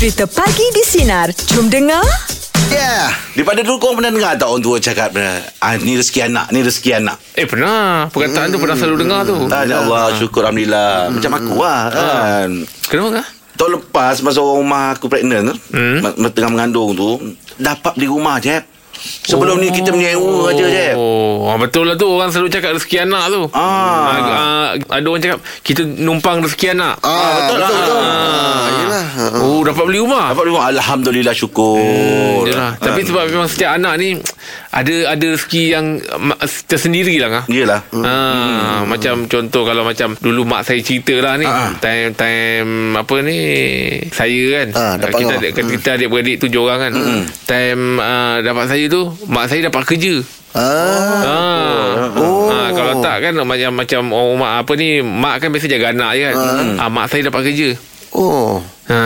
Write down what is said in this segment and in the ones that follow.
Cerita Pagi di Sinar. Jom dengar. Yeah. Daripada dulu korang pernah dengar tak orang tua cakap ah, ni rezeki anak, ni rezeki anak. Eh pernah Perkataan tu pernah selalu dengar tu Ah, ya Allah, syukur Alhamdulillah. Macam aku lah kan. Kenapa kah? Tahun lepas masa orang rumah aku pregnant tu, Hmm. hmm? tengah mengandung tu, dapat beli rumah je. Sebelum ni kita menyewa aja je. Oh ah, Betul lah tu Orang selalu cakap rezeki anak tu Ah. ah, Ada orang cakap Kita numpang rezeki anak betul, Ah, betul, betul, betul. Ah. Oh dapat beli rumah Dapat beli rumah. Alhamdulillah syukur. Yalah. Ah. Tapi sebab memang setiap anak ni Ada ada rezeki yang Tersendiri lah kah? Yelah. Ha, macam contoh kalau macam dulu mak saya cerita lah ni Ah. time time apa ni saya kan Ah, dapat kita adik, kita adik beradik tujuh orang kan time uh, dapat saya tu mak saya dapat kerja Ah. Ah. Oh. Ah, kalau tak kan macam macam orang mak apa ni mak kan biasa jaga anak je kan. Ah. mak saya dapat kerja. Oh. Ha.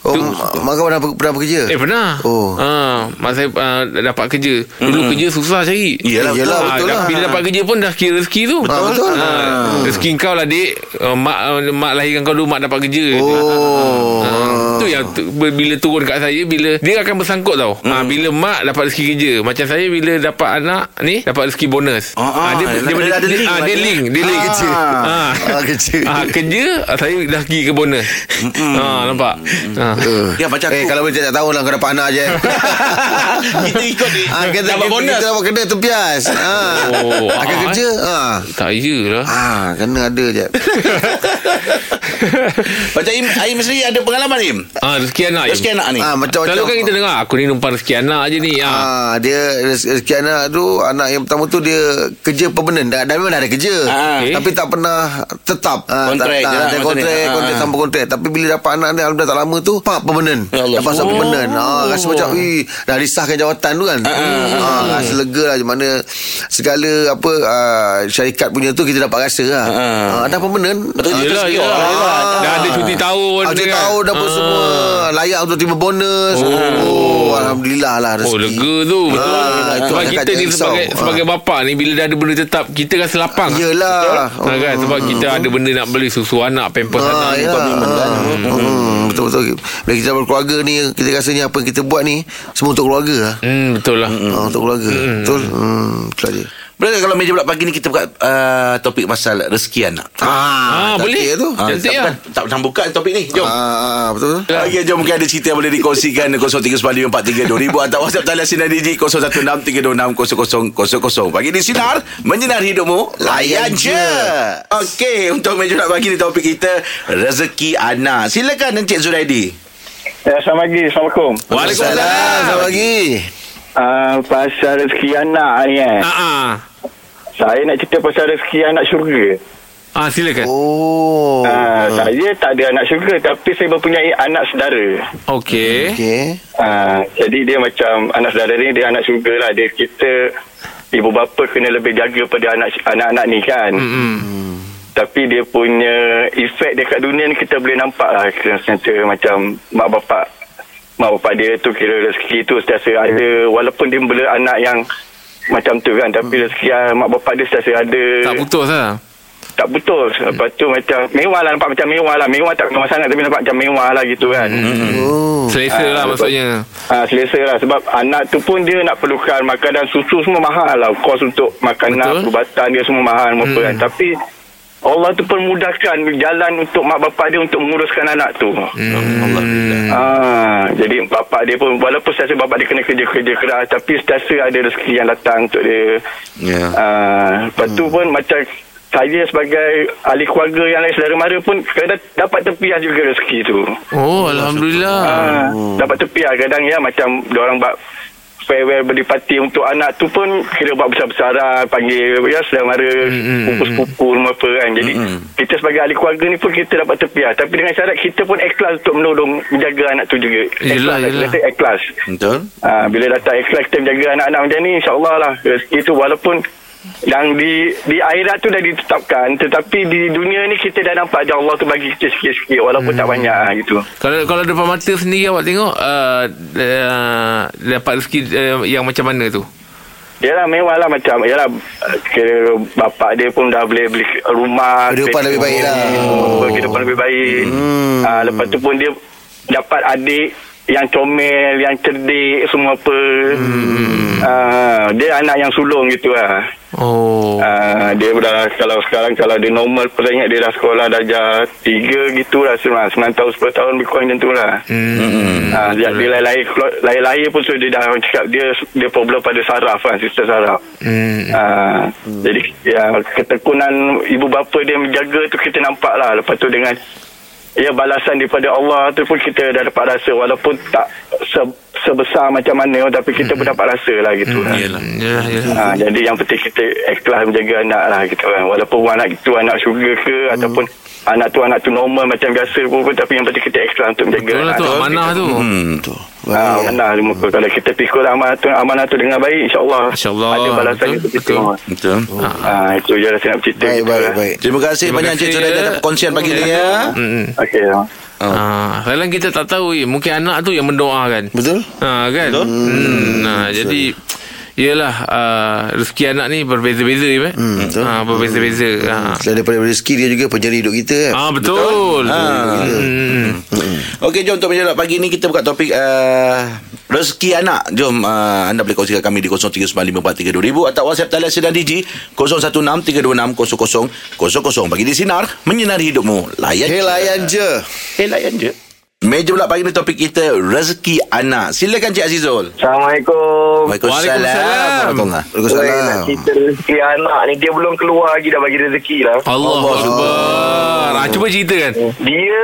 Oh, Tu- mak kau pernah, pernah bekerja? Eh pernah Oh. ha, Mak saya uh, dapat kerja Dulu kerja susah cari Iyalah, betul. Yelah, Ah, betul lah. Bila dapat kerja pun dah kira rezeki tu Ah, betul. Ah, Rezeki kau lah dik uh, Mak uh, mak lahirkan kau dulu Mak dapat kerja Oh. Ah, tu yang tu, bila turun kat saya bila dia akan bersangkut tau. Ha, bila mak dapat rezeki kerja, macam saya bila dapat anak ni dapat rezeki bonus. Ah, ah, dia, ada- dia, ada- dia, ada link lah dia dia. link, dia link kerja. Ha. Ah, kerja. Ah, kerja saya dah pergi ke bonus. ha, nampak. Ha. Uh. Ya, macam Eh aku. kalau boleh tak tahu lah kau dapat anak je kita ikut ni. ah, kita, dapat kita, bonus. Kita dapat kena tempias ah. Oh, Akan ah, kerja ah. Tak ya lah. ah, Kena ada je Macam Im, Aim sendiri ada pengalaman Im? Ah, rezeki anak. Im. Rezeki anak ni. ah, Macam-macam Selalu kan kita dengar aku ni numpang rezeki anak je ni. Ah. Ah, dia rezeki anak tu anak yang pertama tu dia kerja permanent dah, dah memang dah ada kerja Ah. Okey. tapi tak pernah tetap ah, Kontrak tak, je lah tak, dia maksudnya. kontrak Ah. kontrak tanpa kontrak tapi bila dapat anak ni alhamdulillah tak lama tu pak permanent Ya Allah. dapat Oh. permanent ah, rasa macam ih, dah risahkan jawatan tu kan ah, rasa lega lah mana segala apa ah, syarikat punya tu kita dapat rasa lah Ah. ah, dah permanent Betul, Ah, Yelah, yelah, orang. yelah. Ah. Dah ada cuti tahun. Ah, dia Cuti kan. tahun dah apa Ah. semua Layak untuk terima bonus Oh, Alhamdulillah lah rezeki Oh lega tu betul. Ah, itu sebab kita ni sebagai Ah. sebagai bapa ni bila dah ada benda tetap kita rasa lapang. Yelah Ha, kan sebab kita ada benda nak beli susu anak pampers Ah, anak ya. kan. Hmm, Betul-betul Bila kita berkeluarga ni Kita rasanya apa yang kita buat ni Semua untuk keluarga lah Hmm betul lah. Ah, Untuk keluarga Betul hmm, Itu aja Boleh tak kalau meja bulat pagi ni kita buka uh, topik pasal rezeki anak? Ah, tak boleh. tu Ah, Cantik tak, lah. tak, tak buka topik ni. Jom. Ah, Betul Okey, jom mungkin ada cerita yang boleh dikongsikan 0395432000 atau WhatsApp talian Sinar Digi 0163260000. Pagi di Sinar, menyinari hidupmu, layan je. Okey, untuk meja bulat pagi ni topik kita rezeki anak. Silakan Encik Zuraidi. Ya, selamat pagi. Assalamualaikum. Waalaikumsalam. Selamat pagi Uh, pasal rezeki anak ni kan. Ah ah. Saya nak cerita pasal rezeki anak syurga. Ah silakan. Oh Uh, saya tak ada anak syurga tapi saya mempunyai anak saudara. Okey. Okey Uh, jadi dia macam anak saudara ni dia anak syurga lah. Dia kita ibu bapa kena lebih jaga pada anak anak-anak ni kan. Hmm. Tapi dia punya efek dekat dunia ni kita boleh nampak lah. Kira macam mak bapak mak bapak dia tu kira rezeki tu sentiasa ada. Walaupun dia membela anak yang macam tu kan tapi rezeki ah, mak bapak dia sentiasa ada. Tak putus lah. tak betul. Lepas tu macam mewah lah nampak macam mewah lah. Mewah tak mewah sangat tapi nampak macam mewah lah gitu kan. Oh. Selesa lah Ah, maksudnya. Ah, selesa lah. Sebab anak tu pun dia nak perlukan makanan susu semua mahal lah. Kos untuk makanan Betul. perubatan dia semua mahal hmm. kan. Tapi Allah tu permudahkan jalan untuk mak bapak dia untuk menguruskan anak tu. Hmm. Ah, jadi bapak dia pun walaupun saya bapak dia kena kerja-kerja keras tapi sentiasa ada rezeki yang datang untuk dia. Ya. Ah, lepas tu pun macam saya sebagai ahli keluarga yang lain saudara mara pun kadang dapat tepias juga rezeki tu. Oh alhamdulillah. Ah, dapat tepias kadang ya macam dia orang buat farewell birthday party untuk anak tu pun kira buat besar-besaran panggil ya saudara mara mm, sepupu-sepupu rumah apa kan. Jadi kita sebagai ahli keluarga ni pun kita dapat tepias tapi dengan syarat kita pun ikhlas untuk menolong menjaga anak tu juga. Yelah, ikhlas yelah. Kita ikhlas. Betul? Ah, bila datang ikhlas kita menjaga anak-anak macam ni insyaAllah lah. Rezeki tu walaupun yang di di akhirat tu dah ditetapkan tetapi di dunia ni kita dah nampak je Allah tu bagi kita sikit-sikit walaupun tak banyak ah, gitu Kalau kalau depan mata sendiri awak tengok uh, uh, dapat rezeki uh, yang macam mana tu? Yalah mewah lah macam Yalah Kira bapak dia pun dah boleh beli rumah Kehidupan kereta lebih baik lah. semua, Kehidupan lebih baik hmm. ha, Lepas tu pun dia dapat adik yang comel, yang cerdik semua apa. Hmm. Uh, dia anak yang sulung gitu lah. Oh. Uh, dia dah kalau sekarang kalau dia normal pun ingat dia dah sekolah darjah tiga gitu lah sembilan, sembilan tahun sepuluh tahun lebih kurang macam tu lah. Hmm. Uh, dia, dia lain-lain lain-lain pun so dia dah orang cakap dia dia problem pada saraf kan sister saraf. Hmm. Uh, Jadi ya, ketekunan ibu bapa dia menjaga tu kita nampak lah lepas tu dengan ya balasan daripada Allah tu pun kita dah dapat rasa walaupun tak se, sebesar macam mana tapi kita pun dapat rasa lah gitu lah. Yalah. Yalah, yalah. Ha, jadi yang penting kita ikhlas menjaga anak lah gitu kan. Walaupun anak itu anak syurga ke hmm. ataupun anak tu anak tu normal macam biasa pun, pun tapi yang penting kita ikhlas untuk menjaga Betul lah anak tu tu. amanah tu. Hmm tu. Ha, amanah di muka. Kalau kita pikul amanah tu, amanah tu dengan baik insyaAllah InsyaAllah. ada balasan Betul, untuk kita betul. semua. Betul. Ha, itu je lah saya nak cerita. Baik, baik, baik. Terima kasih Terima banyak Encik sudah ya. datang perkongsian pagi ni ya. Hmm. Okey. Ha. Ah, kadang kita tak tahu eh, mungkin anak tu yang mendoakan. Betul? Ha kan? Betul. Hmm. Nah, jadi Yelah uh, Rezeki anak ni Berbeza-beza ya, Hmm, betul. ha, Berbeza-beza ha. Selain daripada rezeki dia juga penjari hidup kita kan. Ah betul. Ah. Hmm. Okey, jom untuk menjawab pagi ni kita buka topik uh, rezeki anak. Jom uh, anda boleh kongsikan kami di 0395432000 atau WhatsApp talian sedang Digi 0163260000. Bagi di sinar menyinari hidupmu. Layan. Hey, layan je. Eh, layan je. Meja pula pagi ni topik kita rezeki anak. Silakan Cik Azizul. Assalamualaikum. Waalaikumsalam. Nak Waalaikumsalam. cerita rezeki anak ni dia belum keluar lagi dah bagi rezeki lah. Allah Akbar. Ah, cuba ceritakan. Dia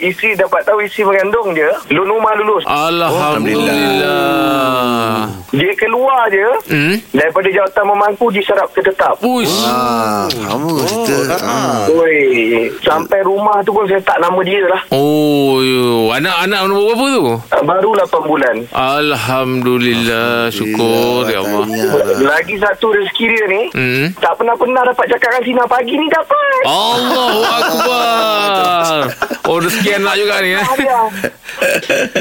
isteri dapat tahu isteri mengandung dia, lun rumah lulus. Alhamdulillah. Dia keluar je Hmm. daripada jawatan memangku diserap ke tetap. Uish. Ah, lama cerita. Ah. Oi, sampai rumah tu pun saya tak nama dia lah. Oh, yo. anak-anak nombor berapa tu? Ah, Baru 8 bulan. Alhamdulillah. Syukur ya Allah. Lagi satu rezeki dia ni, Hmm. tak pernah-pernah dapat cakap Sina pagi ni dapat. Allahu Akbar. Oh, rezeki anak juga ni eh.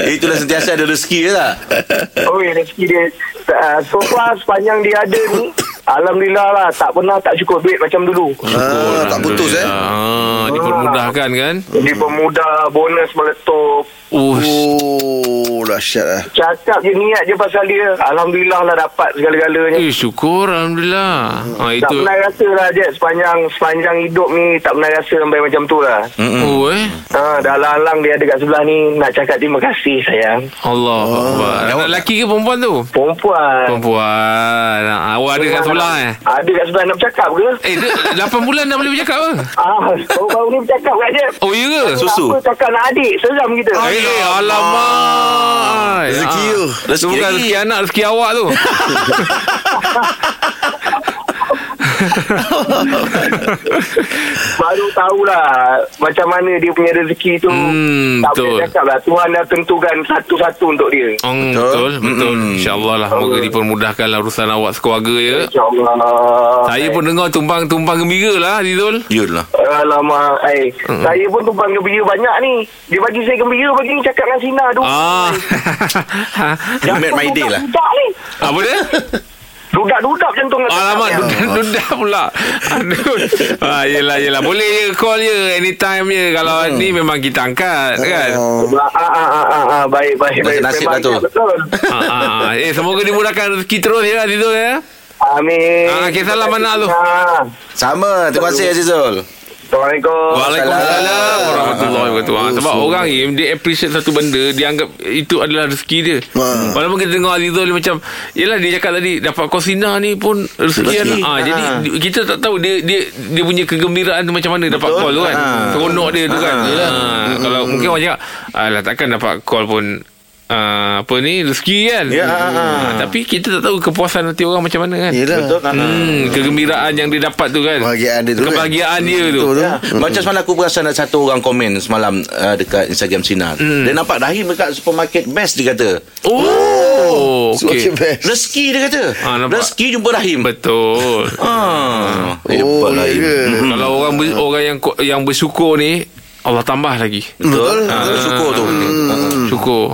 Itulah sentiasa ada rezeki ke tak? Oi, rezeki dia. Uh, so far sepanjang dia ada ni, Alhamdulillah lah. Tak pernah tak cukup duit macam dulu. Ah, tak putus eh. Ah, dipermudahkan kan? Jadi pemuda bonus meletup. Ush. Oh, dahsyat lah. Cakap je niat je pasal dia. Alhamdulillah lah dapat segala-galanya. Eh, syukur Alhamdulillah. Ah, Tak itu. pernah rasa lah Jet sepanjang sepanjang hidup ni tak pernah rasa sampai macam tu lah. Oh, eh. Ha, dah lang-lang dia ada kat sebelah ni nak cakap terima kasih sayang. Allah Akbar. Anak lelaki ke perempuan tu? Perempuan. Perempuan. Ah, awak ada kat sebelah eh? Ada kat sebelah nak bercakap ke? Eh, dia 8 bulan dah boleh bercakap ke? Ah, baru-baru ni bercakap kat Jet. Oh, ya ke? Susu. Apa cakap nak adik seram kita. Eh, alamak. Rezeki Ah. tu. Rezeki bukan lagi. rezeki anak, rezeki awak tu. Baru tahulah macam mana dia punya rezeki tu. Hmm, tak betul. boleh cakap lah. Tuhan dah tentukan satu-satu untuk dia. Oh, betul, betul. Mm-mm. InsyaAllah lah. Moga dipermudahkanlah urusan awak sekeluarga ya. InsyaAllah. Saya pun dengar tumpang-tumpang gembira lah, Rizul. Yalah. Alamak, eh, saya pun tumpang gembira banyak ni. Dia bagi saya gembira bagi ni cakap dengan Sina tu. Ah. You made my day lah. Apa dia? Dudak-dudak macam tu. Alamak, dudak-dudak pula. Aduh. Ah, yelah, yelah. Boleh je call je. Anytime je. Kalau ni memang kita angkat, kan? Oh. Ah, ah, ah, ah, ah, baik, baik, baik. Nasib lah tu. ya, Betul. Ah, ah, ah. Eh, semoga dimudahkan rezeki terus ya, Rizul ya. Amin. Ah, okay, salam anak tu. Ah. Sama. Terima kasih Azizul. Assalamualaikum. Waalaikumsalam warahmatullahi wabarakatuh. Ha, sebab orang ni dia appreciate satu benda, dia anggap itu adalah rezeki dia. Ha. Walaupun kita dengar Azizul dia macam, yalah dia cakap tadi dapat kosina ni pun rezeki. Ha, Ha. jadi di- kita tak tahu dia dia dia punya kegembiraan tu macam mana dapat Betul. call tu kan. Ha. Seronok dia tu kan. Ha. Ha. Kalau mungkin orang cakap, alah takkan dapat call pun Uh, apa ni rezeki kan Ya, ha, ha. Ah, tapi kita tak tahu kepuasan hati orang macam mana kan Yelah. Betul. Ha. hmm, kegembiraan yang dia dapat tu kan Kebahagiaan dia tu kan. kebahagiaan dia tu Betul tu. Ya. Macam semalam aku perasan ada satu orang komen semalam uh, dekat Instagram Sinar. Hmm. Dia nampak Rahim dekat supermarket best dia kata. Oh, Semakin okey. best. Rezeki dia kata. Ah, nampak. Rezeki jumpa Rahim. Betul. Ah, Oh, ya Rahim. ke? Mhm. Kalau orang ber, orang yang yang bersyukur ni Allah tambah lagi. Betul. Betul. Syukur tu. Hmm. Syukur.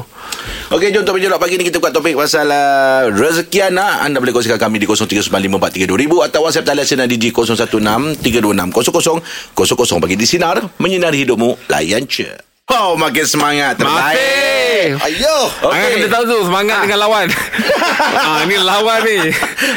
Okey, jom untuk menjelak pagi ni kita buka topik pasal uh, rezeki anak. Anda boleh kongsikan kami di 0395432000 atau WhatsApp talian sinar di 016 326 0000 bagi di sinar menyinari hidupmu. Layan je. Oh, makin semangat. Terbaik. Ayo. Okay. Angah kena tahu tu Semangat dengan lawan ah, Ni lawan ni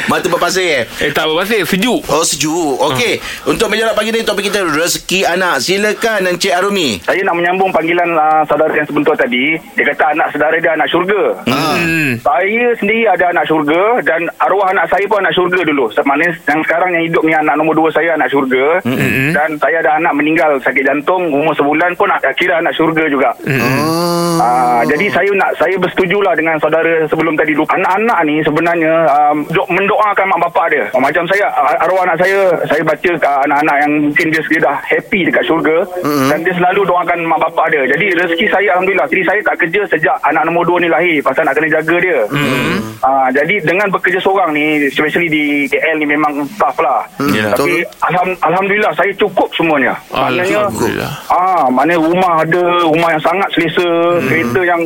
Mata berpasir eh? Eh tak pasal Sejuk Oh sejuk Okey Untuk menjawab pagi ni Topik kita Rezeki anak Silakan Encik Arumi Saya nak menyambung panggilan uh, saudara yang sebentar tadi. Dia kata anak saudara dia anak syurga. hmm. Saya sendiri ada anak syurga dan arwah anak saya pun anak syurga dulu. Maknanya yang sekarang yang hidup ni anak nombor dua saya anak syurga. Mm-hmm. Dan saya ada anak meninggal sakit jantung umur sebulan pun nak kira anak syurga juga. Oh. Ah, jadi saya nak saya bersetujulah dengan saudara sebelum tadi. Anak-anak ni sebenarnya um, do- mendoakan mak bapak dia. Ah, Macam saya ah, arwah anak saya saya baca ke anak-anak yang mungkin dia, dia dah happy dekat syurga mm-hmm. dan dia selalu doakan mak bapak dia. Jadi rezeki saya alhamdulillah. Jadi saya tak kerja sejak anak nombor dua ni lahir pasal nak kena jaga dia. Mm-hmm. Ah, jadi dengan bekerja seorang ni especially di KL ni memang tough lah. Yelah. Tapi alham, alhamdulillah saya cukup semuanya. Maknanya Alhamdulillah. Ah, mana rumah ada rumah yang sangat selesa, hmm. kereta yang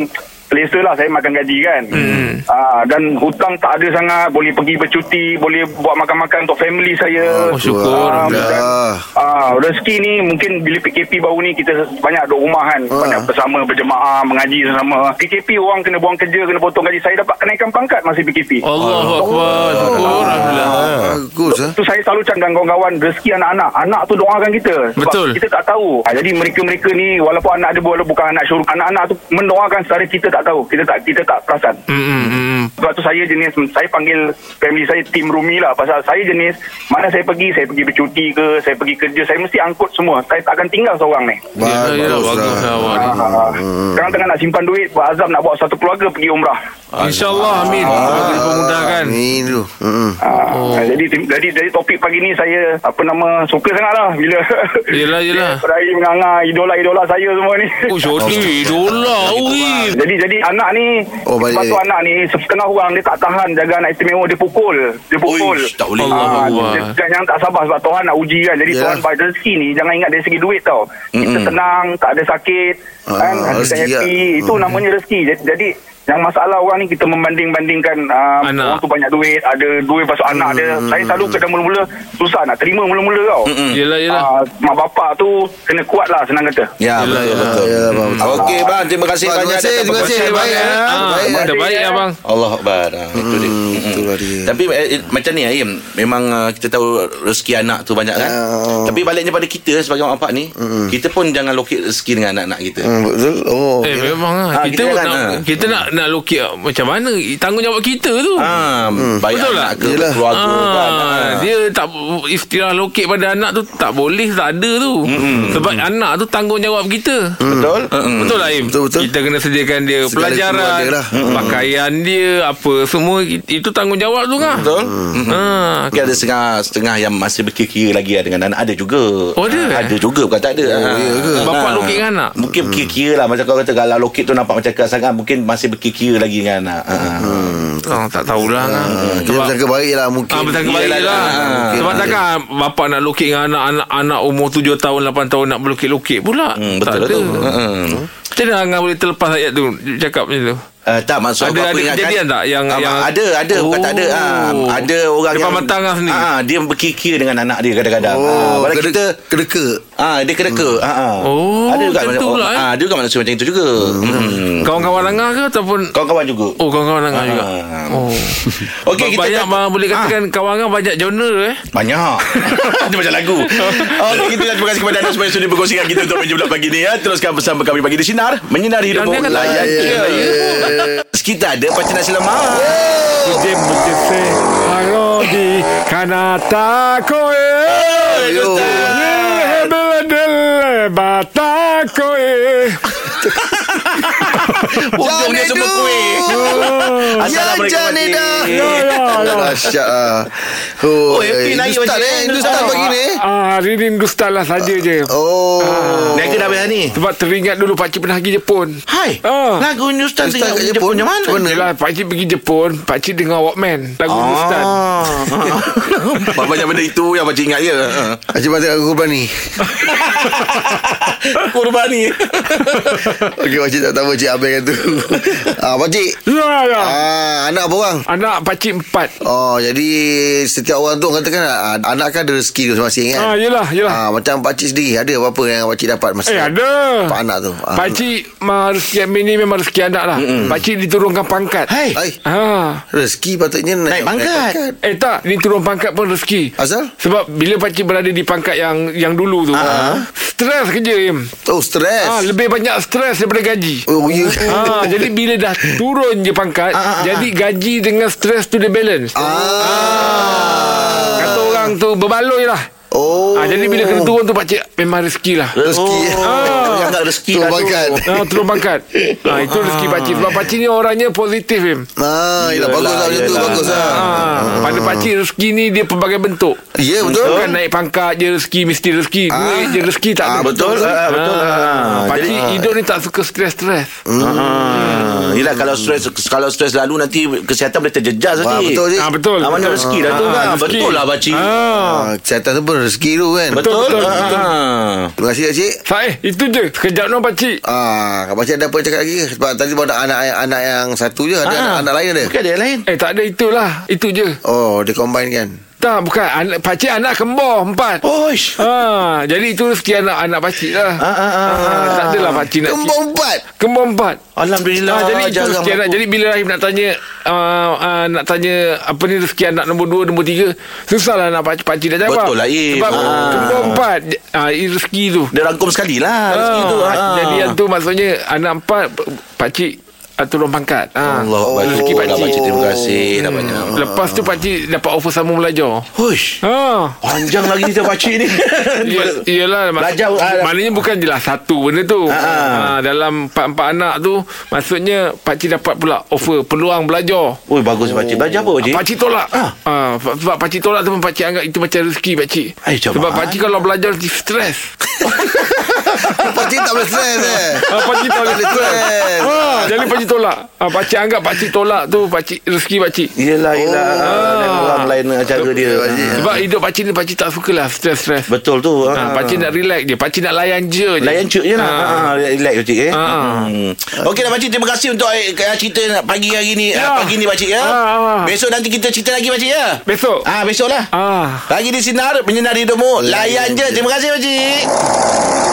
selesa lah saya makan gaji kan. Hmm. Ah, dan hutang tak ada sangat, boleh pergi bercuti, boleh buat makan-makan untuk family saya. Oh syukur Ah, dan, Alhamdulillah. ah, rezeki ni mungkin bila PKP baru ni kita banyak duduk rumah kan, Ah. banyak bersama berjemaah, mengaji sama. PKP orang kena buang kerja, kena potong gaji. Saya dapat kenaikan pangkat masa PKP. Allahu Akbar Syukur Alhamdulillah Bagus ah. Tu saya selalu cakap dengan kawan-kawan rezeki anak-anak. Anak tu doakan kita. Sebab Betul. kita tak tahu. Ha, jadi mereka-mereka ni walaupun anak dia boleh bukan anak syurga, anak-anak tu mendoakan secara kita tak tahu. Kita tak kita tak perasan. Hmm, hmm, hmm. Sebab tu saya jenis saya panggil family saya tim Rumi lah pasal saya jenis mana saya pergi saya pergi bercuti ke saya pergi kerja saya mesti angkut semua saya tak akan tinggal seorang ni Yelah, yelah, Bagus bagus lah. lah awak ni. Ah, sekarang tengah nak simpan duit buat azam nak bawa satu keluarga pergi umrah InsyaAllah amin Bagi pemudahkan Ini tu. Hmm. Ah, Oh. jadi jadi dari topik pagi ni saya apa nama suka sangat lah bila Yelah, yelah. Raya menganga idola-idola saya semua ni Oh syukur Idola Ui jadi jadi anak ni Oh, balik sebab tu balik. anak ni setengah orang dia tak tahan jaga anak istimewa dia pukul dia pukul Uish, tak boleh. Allah Ah, Akbar. dia, dia jangan tak sabar sebab Tuhan nak uji kan jadi. Tuhan bagi rezeki ni jangan ingat dari segi duit tau kita Mm-mm. senang tak ada sakit Ah, kan kita happy lah. itu namanya rezeki jadi, jadi yang masalah orang ni kita membanding-bandingkan uh, Anak. orang tu banyak duit ada duit pasal anak dia saya selalu kena mula-mula susah nak terima mula-mula tau Yelah yelah Ah, mak bapak tu kena kuat lah senang kata Ya Yelah, betul, yelah. betul. Ya, bang, betul. Okey bang Terima kasih Bang, banyak terima kasih, terima kasih. Baik, eh. Ah, Baik, Dah eh. baik ya bang Allah Akbar ah, Itu dia Hmm, itulah dia. Tapi eh, eh, macam ni Aim Memang uh, kita tahu Rezeki anak tu banyak kan Ah. Tapi baliknya pada kita Sebagai mak bapak ni Kita pun jangan lokit rezeki Dengan anak-anak kita Hmm, betul. Oh. Eh memang lah Ah, Kita kita nak kan, ah. Kita nak nak lokit Macam mana Tanggungjawab kita tu Ha, baik Betul anak tak? ke Yelah. keluarga kan. Ah, Ha. dia tak istilah lokit pada anak tu tak boleh tak ada tu. Sebab anak tu tanggungjawab kita. Betul? Betul lah Im Betul, betul. Kita kena sediakan dia Segala Pelajaran dia lah. Pakaian dia Apa Semua it- Itu tanggungjawab tu kan Betul? ha. Mungkin ada setengah setengah yang masih berkira-kira lagi lah dengan anak ada juga. Oh, ada, eh? Ada juga bukan tak ada. Oh, ya ke? Bapak lokit dengan anak? Mungkin berkira-kira lah macam kau kata kalau lokit tu nampak macam keras sangat mungkin masih berkira-kira lagi dengan anak. Ha. oh, Tak tahulah kan Dia bersangka baik lah mungkin. Ah, betul kembali Yelah, lah. ah, Sebab takkan bapak nak lokit dengan anak-anak anak umur 7 tahun 8 tahun nak berlokit-lokit pula. Hmm, tak betul ada. tu. Hmm. Macam mana Angah boleh terlepas ayat tu cakap macam tu? Uh, tak maksud Ada- aku apa ada ingatkan- kejadian tak yang- Ah, yang- ada ada bukan tak ada ah, Oh. ada orang Depan yang mata Angah sendiri? ah, dia berkikir dengan anak dia kadang-kadang ah, Oh, kena, kita kedeka. Ah dia kedeka ah, ah. Oh, ada juga macam pula, eh? ah dia juga manusia macam itu juga hmm. Kawan-kawan Angah ke ataupun kawan-kawan juga Oh kawan-kawan Angah Ah. juga Oh Okey, kita Banyak mah boleh katakan Kawan Angah banyak genre eh Banyak Dia macam lagu Okey kita terima kasih kepada anda Semua yang sudah berkongsi dengan kita Untuk meja bulat pagi ni ya. Teruskan bersama kami Pagi di Sinar Menyinari kan tak Layan ada, ya. Kita ada Pacu nasi lemak Musim mukese Harodi Kanata koe Yo. Hebel bata koe Ujungnya semua kuih Assalamualaikum. Ya, ya, ya. Dahsyat ah. Oh, happy naik Hindustan macam eh. Hindustan pagi ni. Ah, hari ni Hindustan lah saja je Oh. Niaga dah habis ni Sebab teringat dulu Pakcik pernah pergi Jepun Hai Ah. Lagu Hindustan Hindustan tinggal kat Jepun Jepun. Macam mana mana? Yelah Pakcik pergi Jepun Pakcik dengar Walkman Lagu Hindustan Ah. Banyak benda itu Yang pakcik ingat je Acik Batik aku berani. Kurban ni Okey, Pakcik tak tahu Pakcik abang tu. Ah, Pakcik. Ya Ah, ya. Ah, anak apa orang? Anak pakcik empat. Oh, jadi setiap orang tu katakan ah, anak kan ada rezeki masing-masing kan? Ah, yelah, yelah. Ah, macam pakcik sendiri ada apa-apa yang pakcik dapat masa Eh, ada. Pak anak tu. Ah. Pakcik rezeki Amin ni memang rezeki anak lah. Pakcik diturunkan pangkat. Hai Hai, Ha. rezeki patutnya naik, Naik pangkat. Eh tak, ni turun pangkat pun rezeki. Asal? Sebab bila pakcik berada di pangkat yang yang dulu tu, stres kerja Im. Oh, stres. Ah, lebih banyak stres daripada gaji. Oh, ya. Ah, jadi bila dah turun je pangkat, jadi gaji dengan stres tu dia balance. Ah. Kata orang tu berbaloi lah. Oh. Ah, jadi bila kena turun tu pakcik memang rezeki lah. Rezeki. Oh, yang agak rezeki Tu lah tu. pangkat. Ah, turun pangkat. Ah, itu rezeki pakcik. Sebab pakcik ni orangnya positif Im. Ah, yelah, bagus lah tu, yelah. bagus lah. Ah, pada pakcik rezeki ni dia pelbagai bentuk. Ya, betul. Bukan naik pangkat je rezeki mesti rezeki. Duit je rezeki tak ada. Ah, Betul, ah, betul. Ah, Pakcik jadi- hidup ni tak suka stres-stres. Ah, yelah kalau stres kalau stres lalu nanti kesihatan boleh terjejas Ah, lagi. betul. Ah, betul. Ah, mana rezeki dah tu Ah, kan. Betul lah pakcik. Ah. Ah, kesihatan tu pun rezeki tu kan. Betul. betul, betul. Ah. Terima kasih Cik. Saya itu je. Sekejap no pakcik. Ah, Kak Pakcik ada apa cakap lagi? Sebab tadi baru ada anak anak yang satu je, ada Ah. anak, anak lain ada. Bukan ada yang lain. Eh tak ada itulah. Itu je. Oh, dia combine kan. Tak bukan. Anak, pakcik anak kembar empat. Oish. Ha, jadi itu rezeki anak anak pakcik lah. Ah, ah, ah, Ah, tak adalah pakcik nak Kembang empat. Kembar empat. Alhamdulillah. Ah, jadi itu rezeki anak. Jadi bila Rahim nak tanya uh, uh, nak tanya apa ni rezeki anak nombor dua, nombor tiga, susahlah nak pakcik, pakcik dah jawab. Betul lah, Im. Sebab Ah. kembar empat. Ini rezeki tu. Dia rangkum sekali lah rezeki Ah, tu. Ah. Jadi yang tu maksudnya anak empat pakcik uh, turun pangkat. Ah, Allah Akbar. rezeki Oh, pakcik. pakcik. Terima kasih. Dah banyak. Lepas tu pakcik dapat offer sambung belajar. Hush. Ha. Panjang lagi cerita pakcik ni. Iyalah mak- Belajar, ah, Maknanya bukan je lah Satu benda tu Ah, ah. ha, Dalam empat-empat anak tu Maksudnya Pakcik dapat pula Offer peluang belajar Oi, bagus pakcik. Belajar apa pakcik? Pakcik tolak Ah. ha, Sebab pakcik tolak tu pun Pakcik anggap itu macam rezeki pakcik macam Sebab pakcik kalau belajar stres Pakcik tak boleh stres eh. ha, Pakcik tak boleh Stres. stres ha, Jadi pakcik tolak ha, Pakcik anggap pakcik tolak tu pakcik Rezeki pakcik Yelah, yelah. Oh. Dan orang lain cara dia. pakcik. Ah. Sebab hidup pakcik ni Pakcik tak sukalah Stres-stres Betul tu. ha, Pakcik nak relax je Pakcik nak layan je je Layan cuk je lah Ah. ha. Relax pakcik eh Ah. hmm. Okey dah pakcik Terima kasih untuk eh, cerita pagi hari ni Ya. ah, Pagi ni pakcik ya Ah, ah. Besok nanti kita cerita lagi pakcik ya Besok Ah besok lah Ah. Lagi di Sinar Menyinari hidupmu Layan je Terima kasih pakcik